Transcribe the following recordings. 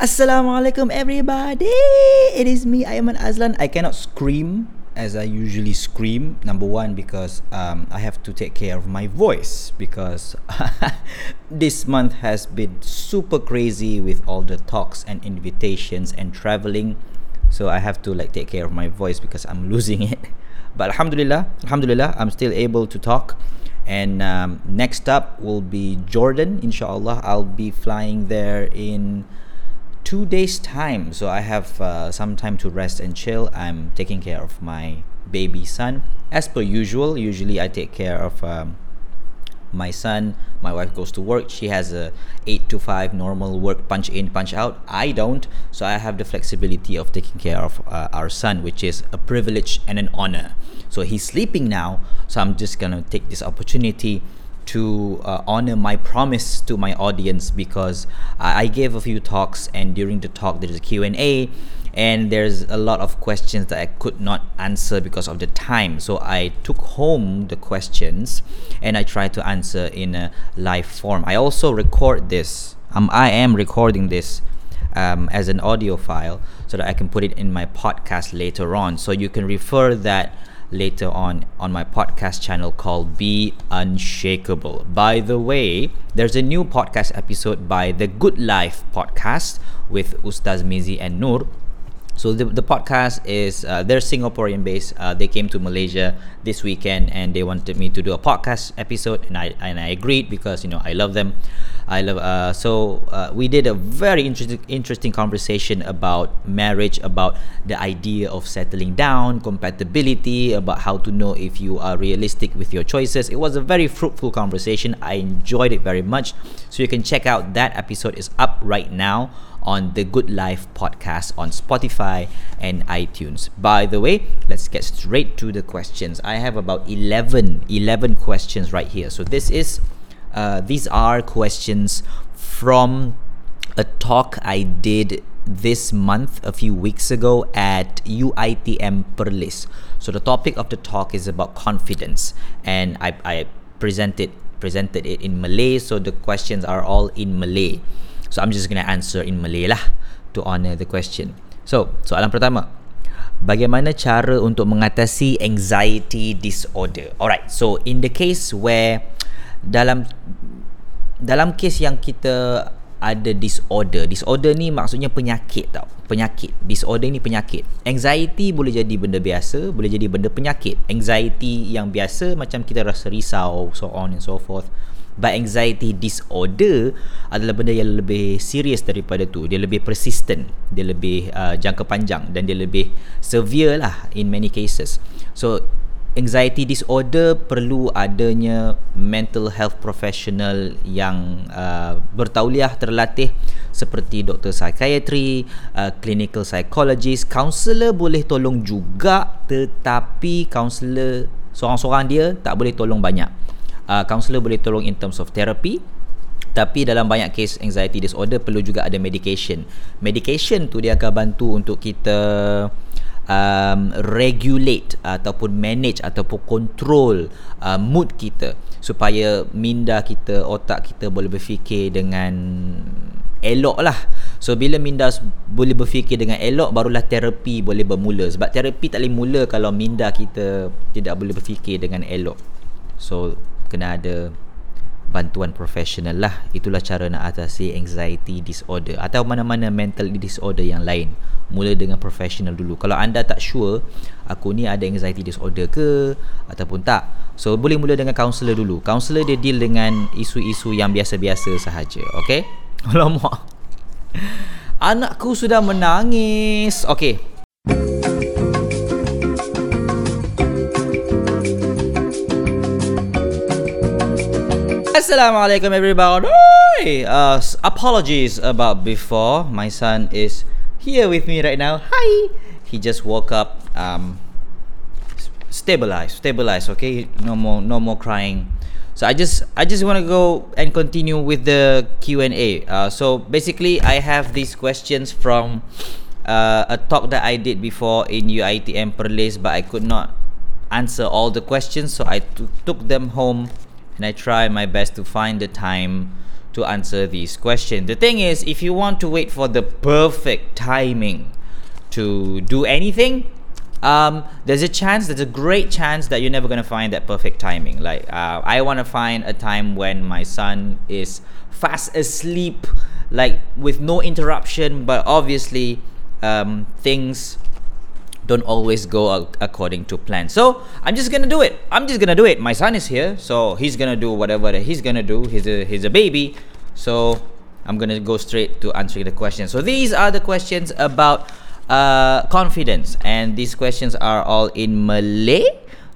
Assalamualaikum everybody. It is me Aiman Azlan. I cannot scream as I usually scream. Number one because um, I have to take care of my voice because this month has been super crazy with all the talks and invitations and traveling. So I have to like take care of my voice because I'm losing it. But alhamdulillah, alhamdulillah, I'm still able to talk. And um, next up will be Jordan. Inshallah, I'll be flying there in two days time so i have uh, some time to rest and chill. I'm taking care of my baby son. As per usual usually i take care of um, my son. My wife goes to work. She has a 8 to 5 normal work punch in punch out. I don't so i have the flexibility of taking care of uh, our son which is a privilege and an honor. So he's sleeping now so i'm just to take this opportunity to uh, honor my promise to my audience because I, I gave a few talks and during the talk there's a Q&A and there's a lot of questions that I could not answer because of the time. So I took home the questions and I tried to answer in a live form. I also record this. Um, I am recording this um, as an audio file so that I can put it in my podcast later on. So you can refer that later on on my podcast channel called Be Unshakable. By the way, there's a new podcast episode by the Good Life podcast with Ustaz Mizi and Nur. So the, the podcast is uh, they're Singaporean based. Uh, they came to Malaysia this weekend and they wanted me to do a podcast episode and I and I agreed because you know I love them. I love uh, so uh, we did a very interesting interesting conversation about marriage, about the idea of settling down, compatibility, about how to know if you are realistic with your choices. It was a very fruitful conversation. I enjoyed it very much. So you can check out that episode is up right now on the Good Life podcast on Spotify and iTunes. By the way, let's get straight to the questions. I have about 11 11 questions right here. So this is uh, these are questions from a talk I did this month a few weeks ago at UITM Perlis. So the topic of the talk is about confidence, and I, I presented presented it in Malay. So the questions are all in Malay. So I'm just gonna answer in Malay lah to honor the question. So soalan pertama, bagaimana cara untuk mengatasi anxiety disorder? Alright, so in the case where dalam dalam kes yang kita ada disorder. Disorder ni maksudnya penyakit tau. Penyakit. Disorder ni penyakit. Anxiety boleh jadi benda biasa, boleh jadi benda penyakit. Anxiety yang biasa macam kita rasa risau, so on and so forth. But anxiety disorder adalah benda yang lebih serius daripada tu. Dia lebih persistent, dia lebih uh, jangka panjang dan dia lebih severe lah in many cases. So anxiety disorder perlu adanya mental health professional yang uh, bertauliah terlatih seperti doktor psikiatri, uh, clinical psychologist, counselor boleh tolong juga tetapi counselor seorang-seorang dia tak boleh tolong banyak. Uh, counselor boleh tolong in terms of therapy tapi dalam banyak case anxiety disorder perlu juga ada medication. Medication tu dia akan bantu untuk kita um, regulate ataupun manage ataupun control uh, mood kita supaya minda kita otak kita boleh berfikir dengan elok lah. So bila minda boleh berfikir dengan elok barulah terapi boleh bermula. Sebab terapi tak boleh mula kalau minda kita tidak boleh berfikir dengan elok. So kena ada bantuan profesional lah. Itulah cara nak atasi anxiety disorder atau mana-mana mental disorder yang lain. Mula dengan profesional dulu. Kalau anda tak sure aku ni ada anxiety disorder ke ataupun tak so boleh mula dengan counselor dulu. Counselor dia deal dengan isu-isu yang biasa-biasa sahaja okay? Alamak. Anakku sudah menangis. Okay Assalamualaikum everybody. Uh, apologies about before. My son is here with me right now. Hi. He just woke up. Um, stabilize, stabilize. Okay, no more, no more crying. So I just, I just want to go and continue with the Q and A. Uh, so basically, I have these questions from uh, a talk that I did before in UITM Perlis, but I could not answer all the questions, so I took them home and I try my best to find the time to answer these questions. The thing is, if you want to wait for the perfect timing to do anything, um, there's a chance, there's a great chance that you're never to find that perfect timing. Like, uh, I want to find a time when my son is fast asleep, like with no interruption, but obviously um, things don't always go according to plan. So I'm just gonna do it. I'm just gonna do it. My son is here, so he's gonna do whatever he's gonna do. He's a he's a baby, so I'm gonna go straight to answering the question. So these are the questions about uh, confidence, and these questions are all in Malay.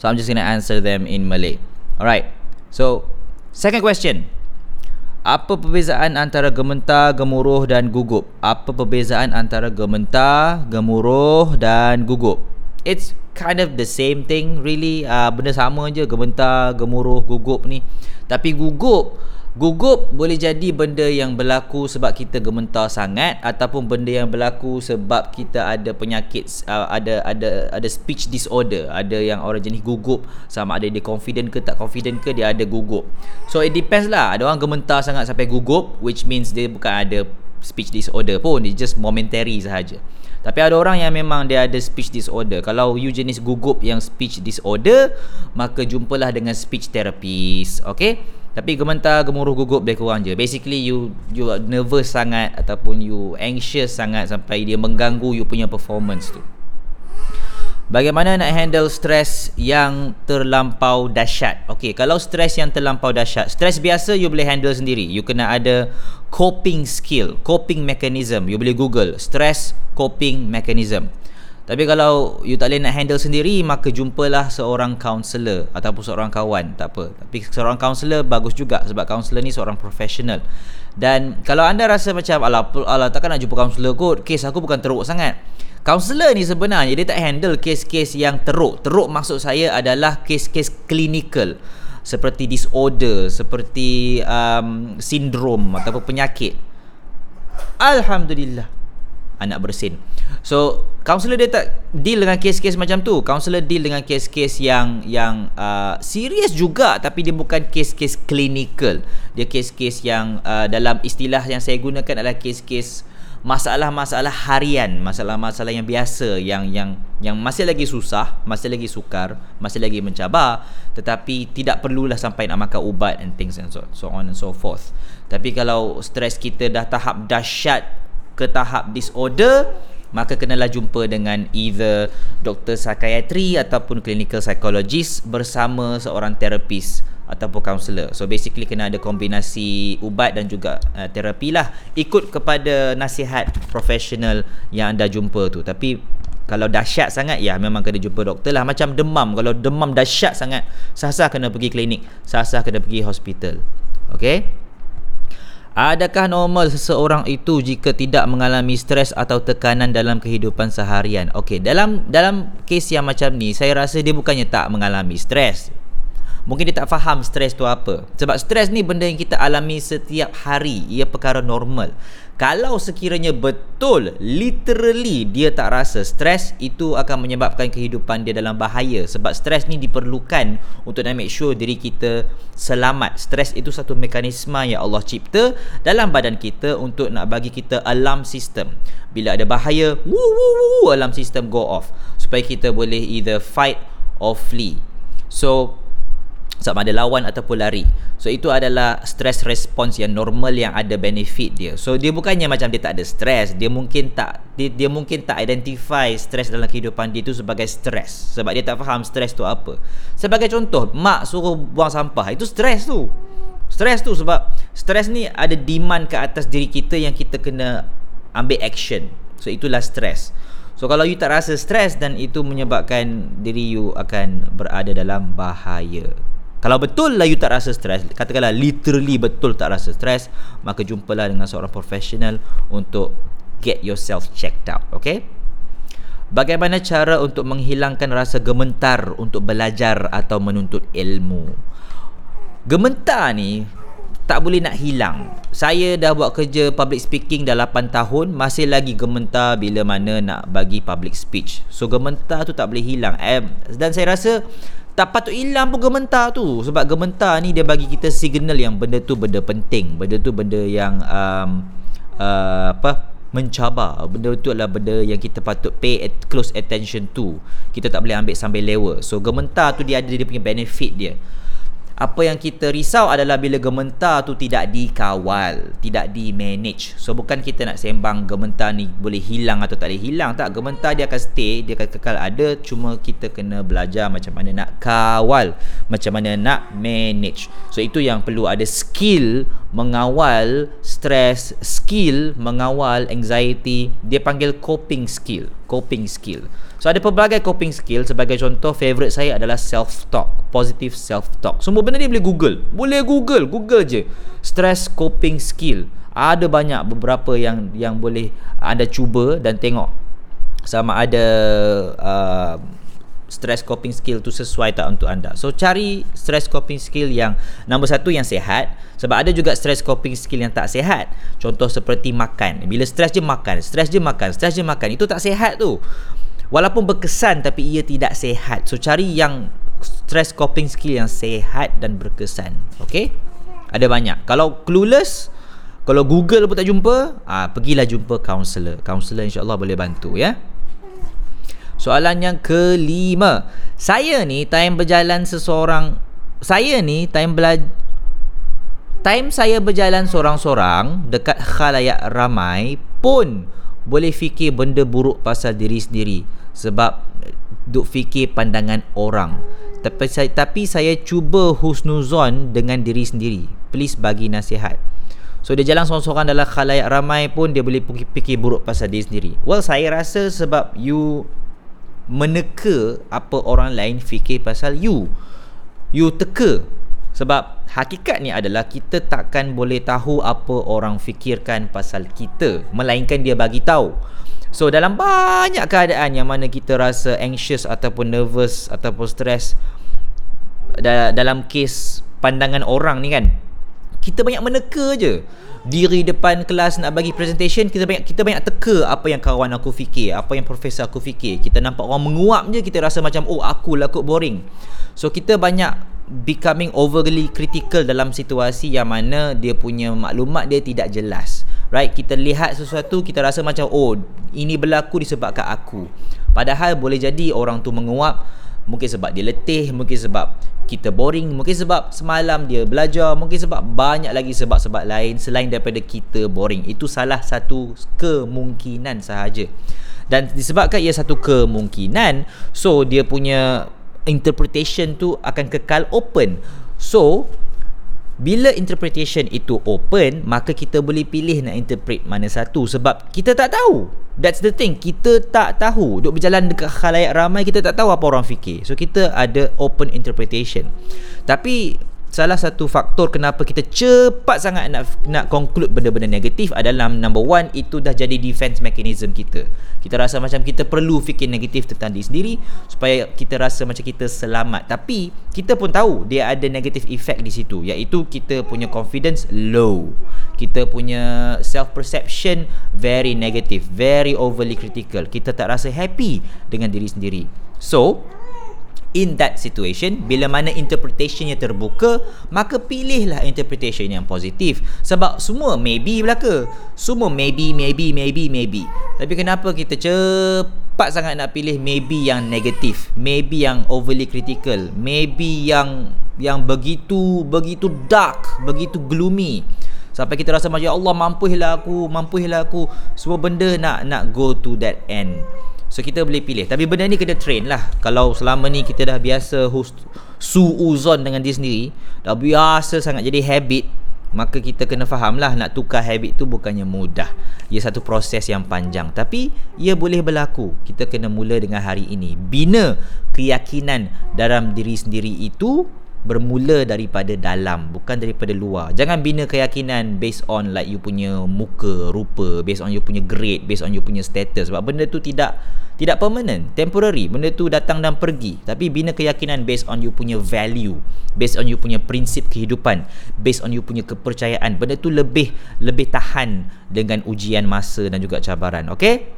So I'm just gonna answer them in Malay. All right. So second question. Apa perbezaan antara gementar, gemuruh dan gugup? Apa perbezaan antara gementar, gemuruh dan gugup? It's kind of the same thing really. Uh, benda sama je gementar, gemuruh, gugup ni. Tapi gugup Gugup boleh jadi benda yang berlaku sebab kita gementar sangat ataupun benda yang berlaku sebab kita ada penyakit uh, ada ada ada speech disorder, ada yang orang jenis gugup sama ada dia confident ke tak confident ke dia ada gugup. So it depends lah. Ada orang gementar sangat sampai gugup which means dia bukan ada speech disorder pun, dia just momentary sahaja. Tapi ada orang yang memang dia ada speech disorder. Kalau you jenis gugup yang speech disorder, maka jumpalah dengan speech therapist. Okay? Tapi gementar, gemuruh, gugup lebih kurang je. Basically you you nervous sangat ataupun you anxious sangat sampai dia mengganggu you punya performance tu. Bagaimana nak handle stres yang terlampau dahsyat? Okay, kalau stres yang terlampau dahsyat, stres biasa you boleh handle sendiri. You kena ada coping skill, coping mechanism. You boleh Google stress coping mechanism. Tapi kalau you tak boleh nak handle sendiri Maka jumpalah seorang counselor Ataupun seorang kawan. Tak apa. Tapi seorang counselor bagus juga Sebab counselor ni seorang professional. Dan kalau anda rasa macam Alah, alah takkan nak jumpa counselor kot. Kes aku bukan teruk sangat. Counselor ni sebenarnya Dia tak handle kes-kes yang teruk. Teruk maksud saya adalah Kes-kes klinikal Seperti disorder Seperti um, Sindrom Ataupun penyakit. Alhamdulillah. Anak bersin So Counselor dia tak deal dengan kes-kes macam tu. Counselor deal dengan kes-kes yang Yang uh, serius juga Tapi dia bukan kes-kes klinikal Dia kes-kes yang uh, Dalam istilah yang saya gunakan adalah kes-kes Masalah-masalah harian Masalah-masalah yang biasa Yang yang yang masih lagi susah Masih lagi sukar Masih lagi mencabar Tetapi tidak perlulah sampai nak makan ubat And things and so, so on and so forth. Tapi kalau stres kita dah tahap dahsyat Ke tahap disorder maka kenalah jumpa dengan either doktor psikiatri ataupun clinical psychologist bersama seorang terapis ataupun kaunselor. So basically kena ada kombinasi ubat dan juga uh, terapi lah ikut kepada nasihat profesional yang anda jumpa tu. Tapi kalau dahsyat sangat ya memang kena jumpa doktor lah macam demam. Kalau demam dahsyat sangat sah-sah kena pergi klinik, sah-sah kena pergi hospital. Okay? Adakah normal seseorang itu jika tidak mengalami stres atau tekanan dalam kehidupan seharian? Okey, dalam dalam kes yang macam ni, saya rasa dia bukannya tak mengalami stres. Mungkin dia tak faham stres tu apa. Sebab stres ni benda yang kita alami setiap hari. Ia perkara normal. Kalau sekiranya betul, literally dia tak rasa stres, itu akan menyebabkan kehidupan dia dalam bahaya. Sebab stres ni diperlukan untuk nak make sure diri kita selamat. Stres itu satu mekanisme yang Allah cipta dalam badan kita untuk nak bagi kita alarm system. Bila ada bahaya, woo, woo, woo, alarm system go off. Supaya kita boleh either fight or flee. So, sama ada lawan ataupun lari. So itu adalah stress response yang normal yang ada benefit dia. So dia bukannya macam dia tak ada stress, dia mungkin tak dia, dia mungkin tak identify stress dalam kehidupan dia itu sebagai stress sebab dia tak faham stress tu apa. Sebagai contoh, mak suruh buang sampah, itu stress tu. Stress tu sebab stress ni ada demand ke atas diri kita yang kita kena ambil action. So itulah stress. So kalau you tak rasa stress dan itu menyebabkan diri you akan berada dalam bahaya. Kalau betul lah you tak rasa stres Katakanlah literally betul tak rasa stres Maka jumpalah dengan seorang profesional Untuk get yourself checked out Okay Bagaimana cara untuk menghilangkan rasa gementar Untuk belajar atau menuntut ilmu Gementar ni tak boleh nak hilang. Saya dah buat kerja public speaking dah 8 tahun, masih lagi gementar bila mana nak bagi public speech. So gementar tu tak boleh hilang. Eh, dan saya rasa tak patut hilang pun gementar tu. Sebab gementar ni dia bagi kita signal yang benda tu benda penting. Benda tu benda yang um, uh, apa mencabar. Benda tu adalah benda yang kita patut pay at close attention to. Kita tak boleh ambil sambil lewa. So gementar tu dia ada dia punya benefit dia apa yang kita risau adalah bila gementar tu tidak dikawal, tidak di manage. So bukan kita nak sembang gementar ni boleh hilang atau tak boleh hilang tak. Gementar dia akan stay, dia akan kekal ada cuma kita kena belajar macam mana nak kawal, macam mana nak manage. So itu yang perlu ada skill mengawal stres, skill mengawal anxiety. Dia panggil coping skill, coping skill. So ada pelbagai coping skill sebagai contoh favorite saya adalah self talk, positive self talk. Semua benda ni boleh Google. Boleh Google, Google je. Stress coping skill. Ada banyak beberapa yang yang boleh anda cuba dan tengok sama ada uh, stress coping skill tu sesuai tak untuk anda. So cari stress coping skill yang nombor satu yang sehat sebab ada juga stress coping skill yang tak sehat. Contoh seperti makan. Bila stress je makan, stress je makan, stress je makan. Itu tak sehat tu walaupun berkesan tapi ia tidak sehat so cari yang stress coping skill yang sehat dan berkesan okey ada banyak kalau clueless kalau google pun tak jumpa ah pergilah jumpa counselor counselor insyaallah boleh bantu ya soalan yang kelima. Saya ni time berjalan seseorang saya ni time belajar Time saya berjalan sorang-sorang dekat khalayak ramai pun boleh fikir benda buruk pasal diri sendiri sebab duk fikir pandangan orang. Tapi saya tapi saya cuba husnuzon dengan diri sendiri. Please bagi nasihat. So dia jalan seorang-seorang dalam khalayak ramai pun dia boleh fikir buruk pasal diri sendiri. Well saya rasa sebab you meneka apa orang lain fikir pasal you. You teka. Sebab hakikatnya adalah kita takkan boleh tahu apa orang fikirkan pasal kita melainkan dia bagi tahu. So dalam banyak keadaan yang mana kita rasa anxious ataupun nervous ataupun stress dalam kes pandangan orang ni kan kita banyak meneka je. Diri depan kelas nak bagi presentation kita banyak kita banyak teka apa yang kawan aku fikir apa yang profesor aku fikir. Kita nampak orang menguap je kita rasa macam oh aku lah kot boring. So kita banyak becoming overly critical dalam situasi yang mana dia punya maklumat dia tidak jelas. Right? Kita lihat sesuatu kita rasa macam oh ini berlaku disebabkan aku. Padahal boleh jadi orang tu menguap mungkin sebab dia letih mungkin sebab kita boring. Mungkin sebab semalam dia belajar mungkin sebab banyak lagi sebab-sebab lain selain daripada kita boring. Itu salah satu kemungkinan sahaja. Dan disebabkan ia satu kemungkinan so dia punya interpretation tu akan kekal open. So, bila interpretation itu open, maka kita boleh pilih nak interpret mana satu sebab kita tak tahu. That's the thing. Kita tak tahu. Duk berjalan dekat khalayak ramai, kita tak tahu apa orang fikir. So, kita ada open interpretation. Tapi, salah satu faktor kenapa kita cepat sangat nak nak conclude benda-benda negatif adalah number one itu dah jadi defense mechanism kita. Kita rasa macam kita perlu fikir negatif tentang diri sendiri supaya kita rasa macam kita selamat. Tapi kita pun tahu dia ada negative effect di situ iaitu kita punya confidence low. Kita punya self perception very negative very overly critical. Kita tak rasa happy dengan diri sendiri. So in that situation bila mana interpretationnya terbuka maka pilihlah interpretation yang positif. Sebab semua maybe belaka. Semua maybe maybe maybe maybe. Tapi kenapa kita cepat sangat nak pilih maybe yang negatif maybe yang overly critical maybe yang yang begitu begitu dark begitu gloomy? Sampai kita rasa macam ya Allah mampuhlah aku mampuhlah aku. Semua benda nak nak go to that end So kita boleh pilih. Tapi benda ni kena train lah. Kalau selama ni kita dah biasa host, Suuzon dengan diri sendiri Dah biasa sangat. Jadi habit Maka kita kena faham lah Nak tukar habit tu bukannya mudah. Ia satu proses yang panjang. Tapi ia boleh berlaku. Kita kena mula dengan hari ini. Bina keyakinan dalam diri sendiri itu bermula daripada dalam bukan daripada luar. Jangan bina keyakinan based on like you punya muka rupa based on you punya grade based on you punya status. Sebab benda tu tidak tidak permanent temporary. Benda tu datang dan pergi. Tapi bina keyakinan based on you punya value based on you punya prinsip kehidupan based on you punya kepercayaan. Benda tu lebih lebih tahan dengan ujian masa dan juga cabaran okay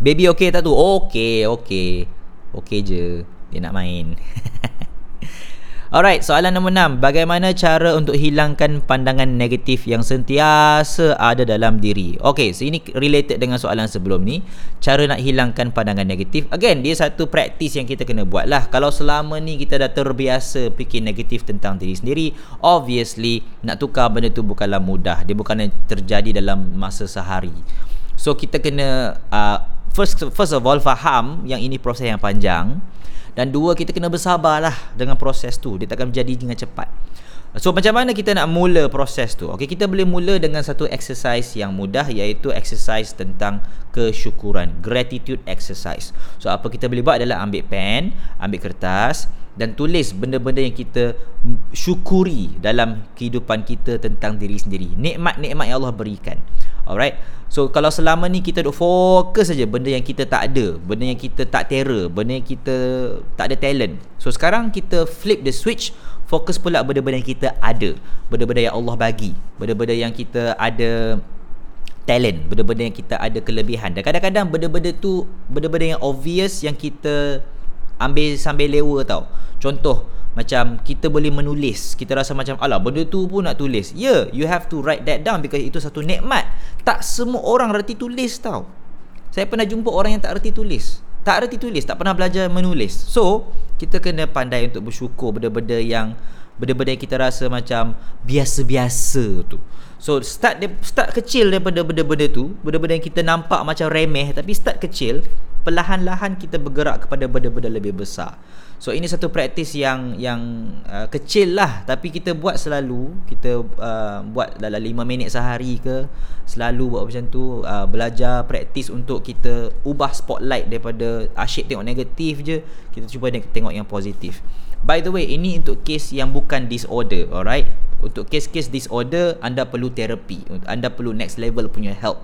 baby okay tak tu? Okay okay okay je. Dia nak main. Alright, soalan nombor 6. Bagaimana cara untuk hilangkan pandangan negatif yang sentiasa ada dalam diri? Okay, so ini related dengan soalan sebelum ni. Cara nak hilangkan pandangan negatif. Again, dia satu praktis yang kita kena buat lah. Kalau selama ni kita dah terbiasa fikir negatif tentang diri sendiri, obviously nak tukar benda tu bukanlah mudah. Dia bukan terjadi dalam masa sehari. So kita kena uh, first first of all faham yang ini proses yang panjang dan dua kita kena bersabarlah dengan proses tu. Dia takkan jadi dengan cepat. So macam mana kita nak mula proses tu? Okey kita boleh mula dengan satu exercise yang mudah iaitu exercise tentang kesyukuran. Gratitude exercise. So apa kita boleh buat adalah ambil pen ambil kertas dan tulis benda-benda yang kita syukuri dalam kehidupan kita tentang diri sendiri. Nikmat-nikmat yang Allah berikan alright. So kalau selama ni kita duk fokus saja benda yang kita tak ada benda yang kita tak terror benda yang kita tak ada talent. So sekarang kita flip the switch fokus pula benda-benda yang kita ada. Benda-benda yang Allah bagi benda-benda yang kita ada talent benda-benda yang kita ada kelebihan. Dan kadang-kadang benda-benda tu benda-benda yang obvious yang kita ambil sambil lewa tau. Contoh macam kita boleh menulis kita rasa macam alah benda tu pun nak tulis. Ya yeah, you have to write that down because itu satu nikmat. Tak semua orang reti tulis tau. Saya pernah jumpa orang yang tak reti tulis. Tak reti tulis tak pernah belajar menulis. So kita kena pandai untuk bersyukur benda-benda yang benda-benda yang kita rasa macam biasa-biasa tu. So start start kecil daripada benda-benda tu benda-benda yang kita nampak macam remeh tapi start kecil perlahan-lahan kita bergerak kepada benda-benda lebih besar. So ini satu praktis yang yang uh, kecil lah tapi kita buat selalu kita uh, buat dalam 5 minit sehari ke selalu buat macam tu uh, belajar praktis untuk kita ubah spotlight daripada asyik tengok negatif je kita cuba tengok yang positif. By the way ini untuk case yang bukan disorder alright untuk case-case disorder anda perlu terapi anda perlu next level punya help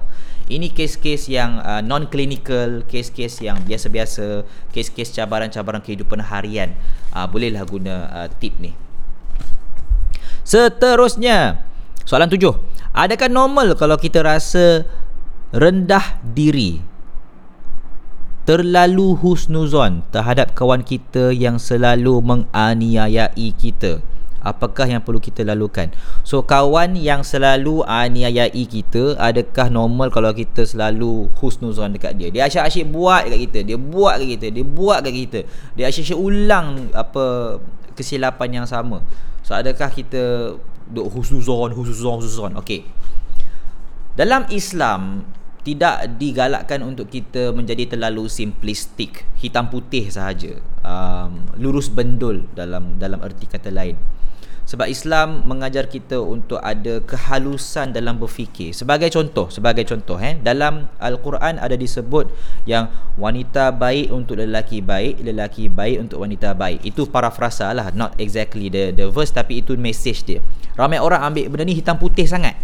ini kes-kes yang uh, non-clinical, kes-kes yang biasa-biasa, kes-kes cabaran-cabaran kehidupan harian. Uh, bolehlah guna uh, tip ni. Seterusnya, soalan tujuh. Adakah normal kalau kita rasa rendah diri? Terlalu husnuzon terhadap kawan kita yang selalu menganiayai kita. Apakah yang perlu kita lalukan? So kawan yang selalu aniayai kita adakah normal kalau kita selalu husnuzon dekat dia? Dia asyik-asyik buat dekat kita dia buat dekat kita dia buat dekat kita. Dia asyik-asyik ulang apa kesilapan yang sama. So adakah kita duk husnuzon husnuzon husnuzon? Okey. Dalam Islam tidak digalakkan untuk kita menjadi terlalu simplistik hitam putih sahaja um, lurus bendul dalam dalam erti kata lain. Sebab Islam mengajar kita untuk ada kehalusan dalam berfikir. Sebagai contoh sebagai contoh eh dalam al-Quran ada disebut yang wanita baik untuk lelaki baik lelaki baik untuk wanita baik. Itu parafrasa lah not exactly the the verse tapi itu message dia. Ramai orang ambil benda ni hitam putih sangat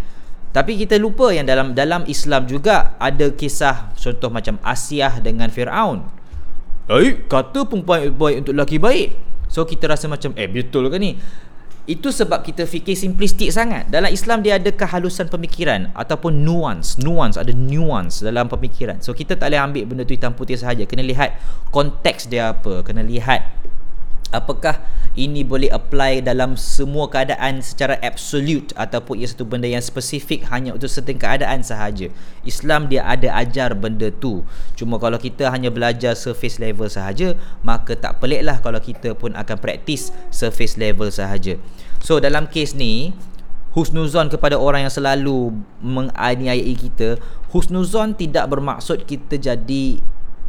tapi kita lupa yang dalam dalam Islam juga ada kisah contoh macam Asiah dengan Firaun. Eh, kata perempuan baik untuk lelaki baik. So kita rasa macam eh betul ke ni? itu sebab kita fikir simplistik sangat dalam Islam dia ada kehalusan pemikiran ataupun nuance nuance ada nuance dalam pemikiran so kita tak boleh ambil benda tu hitam putih sahaja kena lihat konteks dia apa kena lihat apakah ini boleh apply dalam semua keadaan secara absolute ataupun ia satu benda yang spesifik hanya untuk certain keadaan sahaja. Islam dia ada ajar benda tu. Cuma kalau kita hanya belajar surface level sahaja, maka tak peliklah kalau kita pun akan praktis surface level sahaja. So dalam kes ni, husnuzon kepada orang yang selalu menganiayai kita, husnuzon tidak bermaksud kita jadi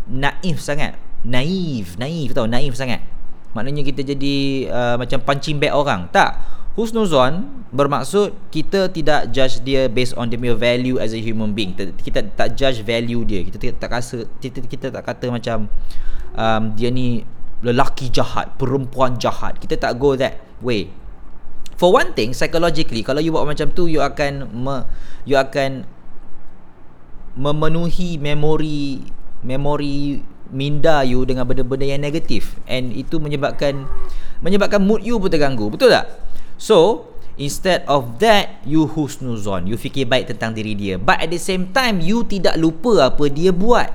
naif sangat. Naif, naif tau, naif sangat. Maknanya kita jadi uh, macam punching bag orang. Tak. Husnuzon bermaksud kita tidak judge dia based on dia punya value as a human being. Kita tak judge value dia. Kita tak rasa kita, kita tak kata macam um, Dia ni lelaki jahat Perempuan jahat. Kita tak go that way. For one thing psychologically Kalau you buat macam tu You akan me, You akan Memenuhi memori Memori minda you dengan benda-benda yang negatif. And itu menyebabkan menyebabkan mood you pun terganggu. Betul tak? So instead of that you husnuzon. You fikir baik tentang diri dia. But at the same time you tidak lupa apa dia buat.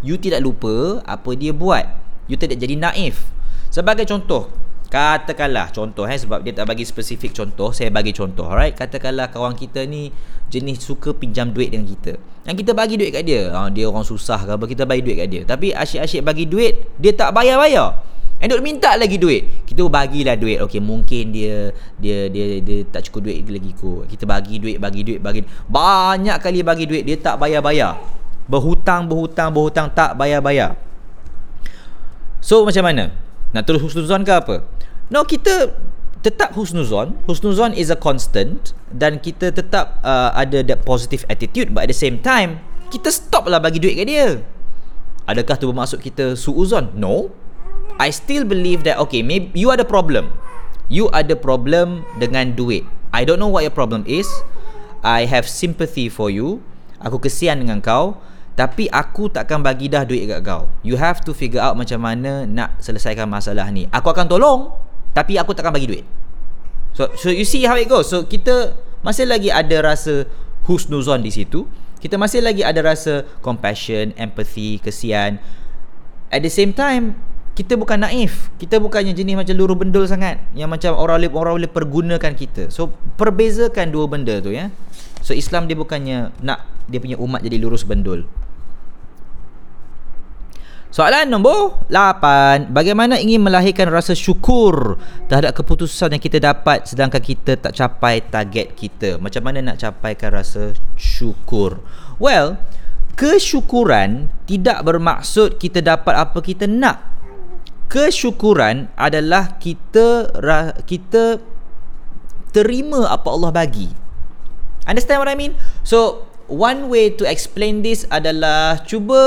You tidak lupa apa dia buat. You tidak jadi naif. Sebagai contoh katakanlah contoh eh sebab dia tak bagi spesifik contoh saya bagi contoh alright katakanlah kawan kita ni jenis suka pinjam duit dengan kita yang kita bagi duit kat dia ha, dia orang susah ke apa kita bagi duit kat dia tapi asyik-asyik bagi duit dia tak bayar-bayar And duk minta lagi duit. Kita bagilah duit. Okey, mungkin dia dia dia dia tak cukup duit lagi kot. Kita bagi duit, bagi duit, bagi banyak kali bagi duit dia tak bayar-bayar. Berhutang, berhutang, berhutang tak bayar-bayar. So macam mana? Nak terus husnuzon ke apa? No, kita tetap husnuzon. Husnuzon is a constant dan kita tetap uh, ada that positive attitude but at the same time kita stop lah bagi duit kat dia. Adakah tu bermaksud kita suuzon? No. I still believe that okay, maybe you ada problem. You ada problem dengan duit. I don't know what your problem is. I have sympathy for you. Aku kesian dengan kau. Tapi aku takkan bagi dah duit kat kau. You have to figure out macam mana nak selesaikan masalah ni. Aku akan tolong. Tapi aku takkan bagi duit. So, so you see how it goes. So kita masih lagi ada rasa husnuzon di situ. Kita masih lagi ada rasa compassion, empathy, kesian. At the same time, kita bukan naif kita bukannya jenis macam luruh bendul sangat yang macam orang boleh orang boleh pergunakan kita so perbezakan dua benda tu ya so Islam dia bukannya nak dia punya umat jadi lurus bendul Soalan nombor 8 Bagaimana ingin melahirkan rasa syukur Terhadap keputusan yang kita dapat Sedangkan kita tak capai target kita Macam mana nak capaikan rasa syukur Well Kesyukuran Tidak bermaksud kita dapat apa kita nak kesyukuran adalah kita kita terima apa Allah bagi. Understand what I mean? So, one way to explain this adalah cuba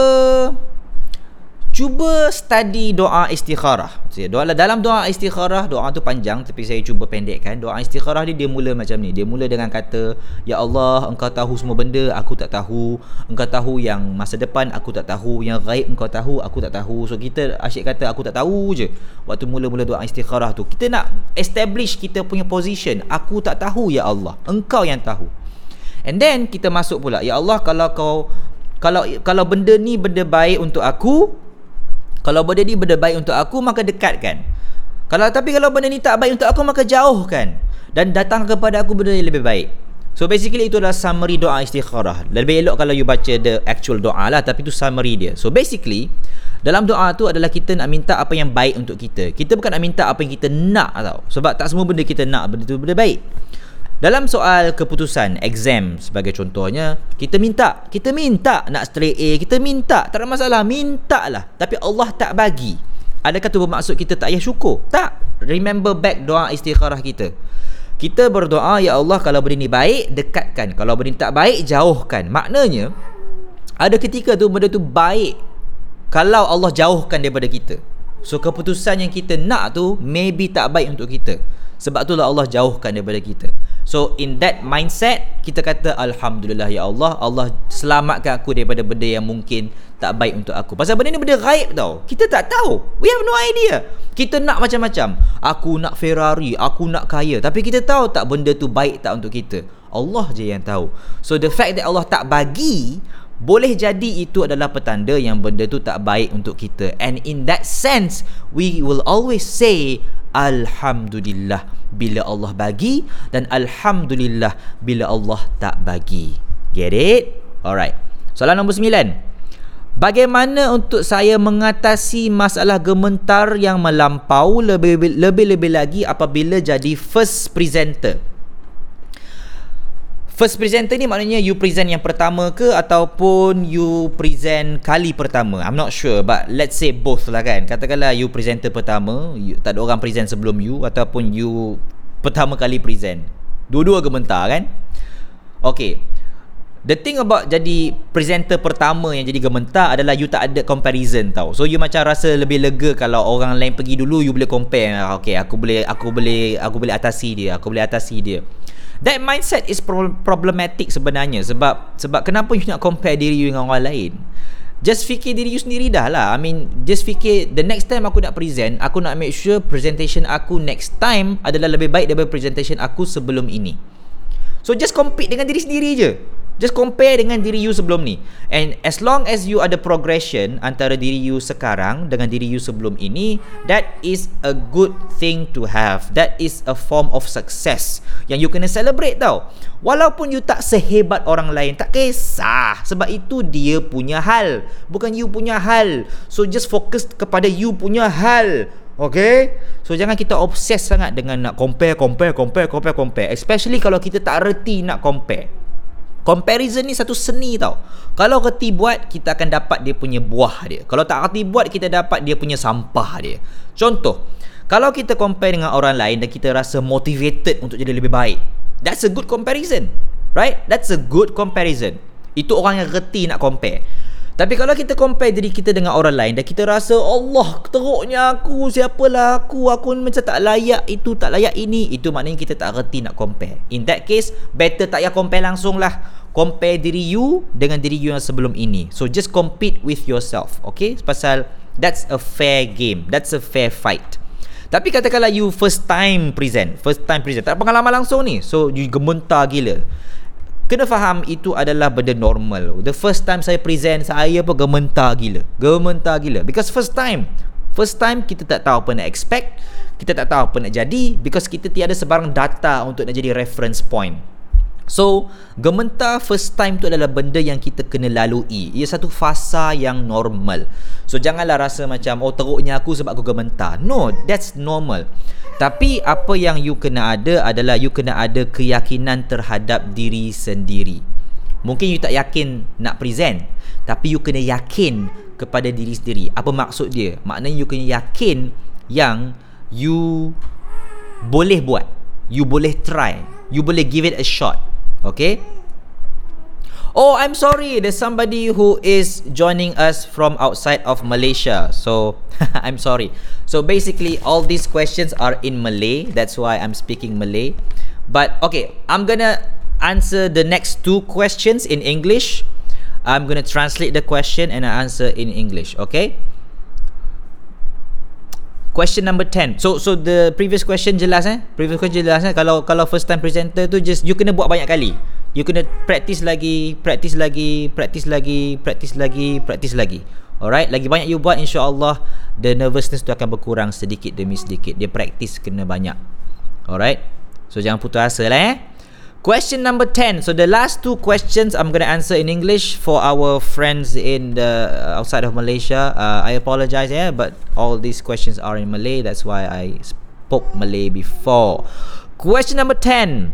cuba study doa istikharah. Doa dalam doa istikharah, doa tu panjang tapi saya cuba pendekkan. Doa istikharah ni dia mula macam ni. Dia mula dengan kata, "Ya Allah, Engkau tahu semua benda, aku tak tahu. Engkau tahu yang masa depan, aku tak tahu. Yang gaib Engkau tahu, aku tak tahu." So kita asyik kata aku tak tahu je. Waktu mula-mula doa istikharah tu, kita nak establish kita punya position. Aku tak tahu ya Allah. Engkau yang tahu. And then kita masuk pula, "Ya Allah, kalau kau kalau kalau benda ni benda baik untuk aku, kalau benda ni benda baik untuk aku maka dekatkan. Kalau tapi kalau benda ni tak baik untuk aku maka jauhkan dan datang kepada aku benda yang lebih baik. So basically itu adalah summary doa istikharah. Lebih elok kalau you baca the actual doa lah tapi itu summary dia. So basically dalam doa tu adalah kita nak minta apa yang baik untuk kita. Kita bukan nak minta apa yang kita nak tau. Sebab tak semua benda kita nak benda tu benda baik. Dalam soal keputusan exam sebagai contohnya, kita minta, kita minta nak straight A, kita minta, tak ada masalah, minta lah. Tapi Allah tak bagi. Adakah tu bermaksud kita tak payah syukur? Tak. Remember back doa istikharah kita. Kita berdoa, Ya Allah kalau benda ni baik, dekatkan. Kalau benda ni tak baik, jauhkan. Maknanya, ada ketika tu benda tu baik kalau Allah jauhkan daripada kita. So keputusan yang kita nak tu maybe tak baik untuk kita. Sebab itulah Allah jauhkan daripada kita. So in that mindset kita kata alhamdulillah ya Allah Allah selamatkan aku daripada benda yang mungkin tak baik untuk aku. Pasal benda ni benda gaib tau. Kita tak tahu. We have no idea. Kita nak macam-macam. Aku nak Ferrari, aku nak kaya. Tapi kita tahu tak benda tu baik tak untuk kita. Allah je yang tahu. So the fact that Allah tak bagi boleh jadi itu adalah petanda yang benda tu tak baik untuk kita. And in that sense, we will always say Alhamdulillah bila Allah bagi dan Alhamdulillah bila Allah tak bagi. Get it? Alright. Soalan nombor sembilan. Bagaimana untuk saya mengatasi masalah gementar yang melampau lebih-lebih lagi apabila jadi first presenter? First presenter ni maknanya you present yang pertama ke ataupun you present kali pertama. I'm not sure but let's say both lah kan. Katakanlah you presenter pertama, you, tak ada orang present sebelum you ataupun you pertama kali present. Dua-dua gementar kan? Okay. The thing about jadi presenter pertama yang jadi gementar adalah you tak ada comparison tau. So you macam rasa lebih lega kalau orang lain pergi dulu you boleh compare. Okay, aku boleh aku boleh aku boleh atasi dia, aku boleh atasi dia. That mindset is problematic sebenarnya sebab sebab kenapa you nak compare diri you dengan orang lain? Just fikir diri you sendiri dah lah. I mean, just fikir the next time aku nak present, aku nak make sure presentation aku next time adalah lebih baik daripada presentation aku sebelum ini. So just compete dengan diri sendiri je. Just compare dengan diri you sebelum ni. And as long as you ada progression antara diri you sekarang dengan diri you sebelum ini, that is a good thing to have. That is a form of success yang you kena celebrate tau. Walaupun you tak sehebat orang lain, tak kisah. Sebab itu dia punya hal. Bukan you punya hal. So just focus kepada you punya hal. Okay So jangan kita obses sangat dengan nak compare, compare, compare, compare, compare Especially kalau kita tak reti nak compare Comparison ni satu seni tau. Kalau reti buat, kita akan dapat dia punya buah dia. Kalau tak reti buat, kita dapat dia punya sampah dia. Contoh Kalau kita compare dengan orang lain dan kita rasa motivated untuk jadi lebih baik That's a good comparison Right? That's a good comparison. Itu orang yang reti nak compare tapi kalau kita compare diri kita dengan orang lain dan kita rasa Allah teruknya aku, siapalah aku, aku macam tak layak itu, tak layak ini, itu maknanya kita tak reti nak compare. In that case, better tak payah compare langsung lah. Compare diri you dengan diri you yang sebelum ini. So just compete with yourself. Okay? Pasal that's a fair game. That's a fair fight. Tapi katakanlah you first time present. First time present. Tak ada pengalaman langsung ni. So you gementar gila kena faham itu adalah benda normal. The first time saya present, saya pun gementar gila. Gementar gila. Because first time. First time kita tak tahu apa nak expect. Kita tak tahu apa nak jadi. Because kita tiada sebarang data untuk nak jadi reference point. So, gementar first time tu adalah benda yang kita kena lalui. Ia satu fasa yang normal. So, janganlah rasa macam, oh teruknya aku sebab aku gementar. No, that's normal. Tapi apa yang you kena ada adalah you kena ada keyakinan terhadap diri sendiri. Mungkin you tak yakin nak present. Tapi you kena yakin kepada diri sendiri. Apa maksud dia? Maknanya you kena yakin yang you boleh buat. You boleh try. You boleh give it a shot. Okay? Oh, I'm sorry. There's somebody who is joining us from outside of Malaysia. So, I'm sorry. So, basically, all these questions are in Malay. That's why I'm speaking Malay. But, okay, I'm gonna answer the next two questions in English. I'm gonna translate the question and answer in English. Okay? Question number 10 so so the previous question jelas eh? Previous question jelas eh? Kalau kalau first time presenter tu just you kena buat banyak kali. You kena practice lagi practice lagi practice lagi practice lagi practice lagi. Alright? Lagi banyak you buat insyaallah the nervousness tu akan berkurang sedikit demi sedikit. Dia practice kena banyak. Alright? So jangan putus asa lah eh Question number 10. So the last two questions I'm going to answer in English for our friends in the uh, outside of Malaysia. Uh, I apologize yeah, but all these questions are in Malay. That's why I spoke Malay before. Question number 10.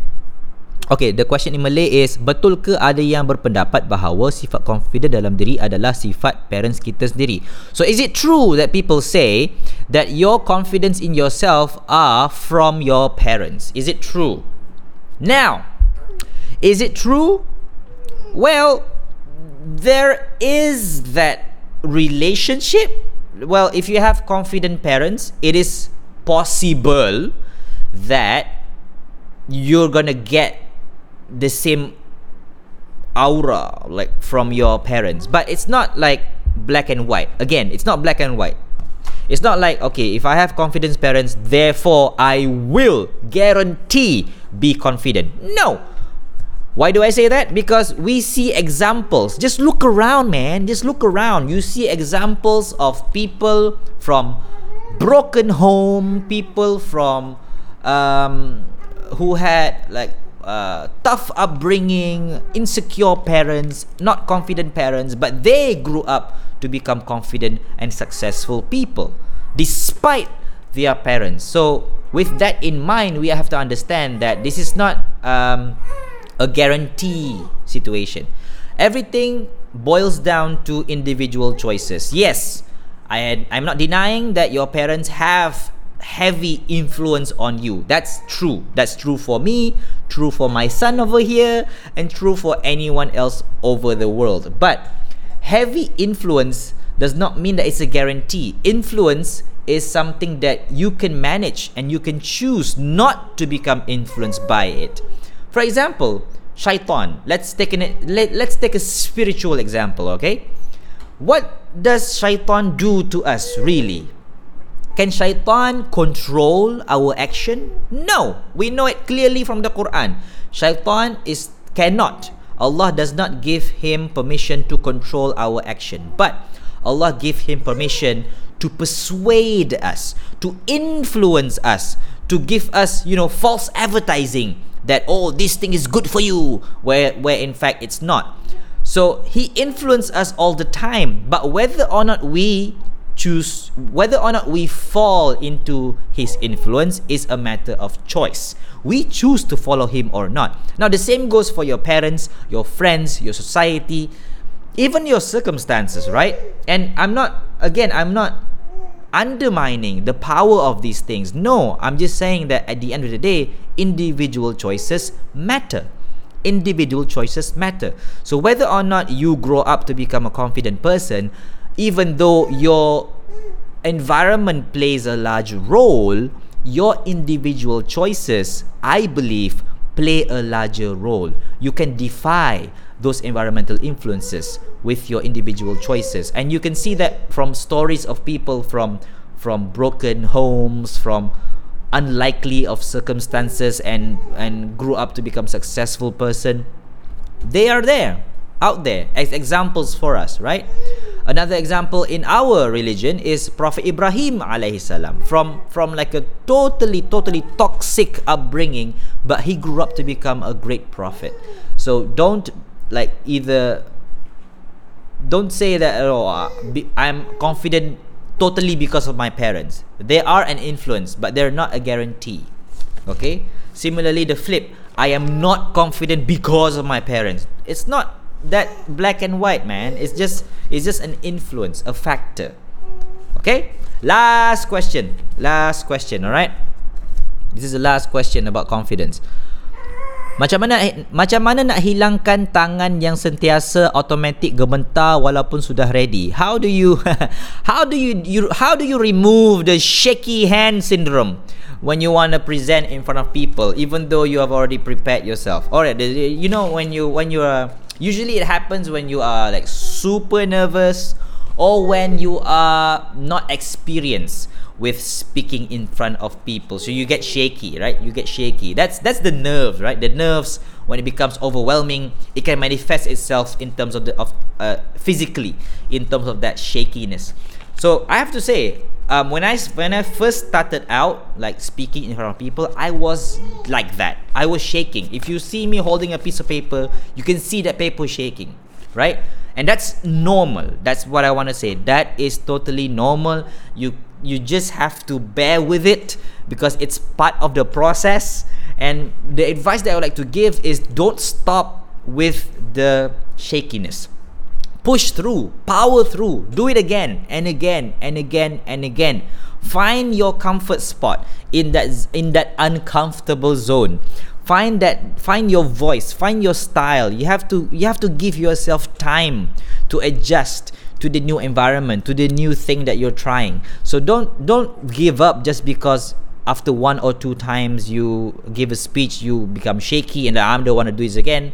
Okay, the question in Malay is betul ke ada yang berpendapat bahawa sifat confident dalam diri adalah sifat parents kita sendiri? So is it true that people say that your confidence in yourself are from your parents? Is it true? Now, Is it true? Well, there is that relationship. Well, if you have confident parents, it is possible that you're gonna get the same aura like from your parents. But it's not like black and white. Again it's not black and white. It's not like okay if i have confidence parents therefore i will guarantee be confident. No why do I say that? Because we see examples. Just look around, man. Just look around. You see examples of people from broken home, people from um, who had like uh, tough upbringing, insecure parents, not confident parents, but they grew up to become confident and successful people despite their parents. So, with that in mind, we have to understand that this is not. Um, a guarantee situation. Everything boils down to individual choices. Yes, I had, I'm not denying that your parents have heavy influence on you. That's true. That's true for me, true for my son over here, and true for anyone else over the world. But heavy influence does not mean that it's a guarantee. Influence is something that you can manage and you can choose not to become influenced by it. For example, shaitan. Let's take an let, let's take a spiritual example, okay? What does shaitan do to us really? Can shaitan control our action? No. We know it clearly from the Quran. Shaitan is cannot Allah does not give him permission to control our action, but Allah give him permission to persuade us, to influence us, to give us, you know, false advertising that oh this thing is good for you where where in fact it's not. So he influences us all the time, but whether or not we choose whether or not we fall into his influence is a matter of choice. We choose to follow him or not. Now the same goes for your parents, your friends, your society, even your circumstances, right? And I'm not again, I'm not undermining the power of these things. No, I'm just saying that at the end of the day, individual choices matter. Individual choices matter. So whether or not you grow up to become a confident person, even though your environment plays a large role, your individual choices, I believe, play a larger role. You can defy those environmental influences with your individual choices. And you can see that from stories of people from from broken homes, from unlikely of circumstances and and grew up to become successful person. They are there, out there as examples for us, right? Another example in our religion is Prophet Ibrahim alayhi salam from from like a totally totally toxic upbringing but he grew up to become a great prophet. So don't like either don't say that oh I'm confident totally because of my parents. They are an influence but they're not a guarantee. Okay? Similarly the flip, I am not confident because of my parents. It's not that black and white man it's just it's just an influence a factor okay last question last question all right this is the last question about confidence macam mana macam mana nak hilangkan tangan yang sentiasa automatic gemetar walaupun sudah ready? How do you how do you, you how do you remove the shaky hand syndrome when you want to present in front of people even though you have already prepared yourself? All right you know when you when you are usually it happens when you are like super nervous or when you are not experienced with speaking in front of people so you get shaky right you get shaky that's that's the nerves right the nerves when it becomes overwhelming it can manifest itself in terms of the of uh, physically in terms of that shakiness so i have to say um, when I when I first started out like speaking in front of people, I was like that. I was shaking. If you see me holding a piece of paper, you can see that paper shaking, right? And that's normal. That's what I want to say. That is totally normal. You you just have to bear with it because it's part of the process. And the advice that I would like to give is don't stop with the shakiness push through, power through, do it again and again and again and again. Find your comfort spot in that in that uncomfortable zone. Find that find your voice, find your style. You have to you have to give yourself time to adjust to the new environment, to the new thing that you're trying. So don't don't give up just because after one or two times you give a speech you become shaky and I don't want to do this again.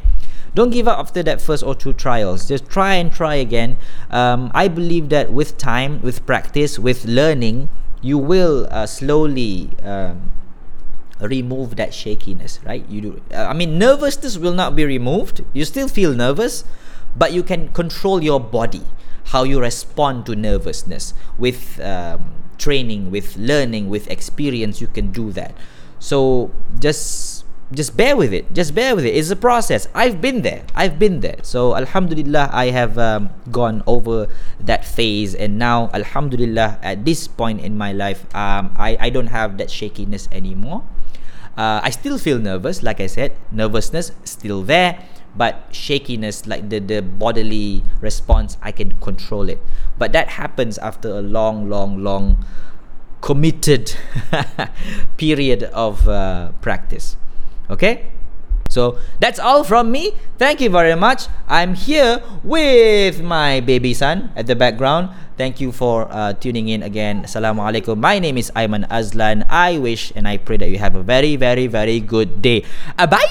Don't give up after that first or two trials. Just try and try again. Um, i believe that with time with practice with learning you will uh, slowly um, remove that shakiness right? You do i mean nervousness will not be removed. You still feel nervous but you can control your body how you respond to nervousness. With um, training with learning with experience you can do that. So just just bear with it. Just bear with it. It's a process. I've been there. I've been there. So alhamdulillah i have um, gone over that phase. And now alhamdulillah at this point in my life um, I, I don't have that shakiness anymore. Uh, i still feel nervous. Like i said nervousness still there but shakiness like the, the bodily response i can control it but that happens after a long long long committed period of uh, practice Okay? So that's all from me. Thank you very much. I'm here with my baby son at the background. Thank you for uh, tuning in again. Assalamualaikum. My name is Ayman Azlan. I wish and I pray that you have a very, very, very good day. Uh, bye.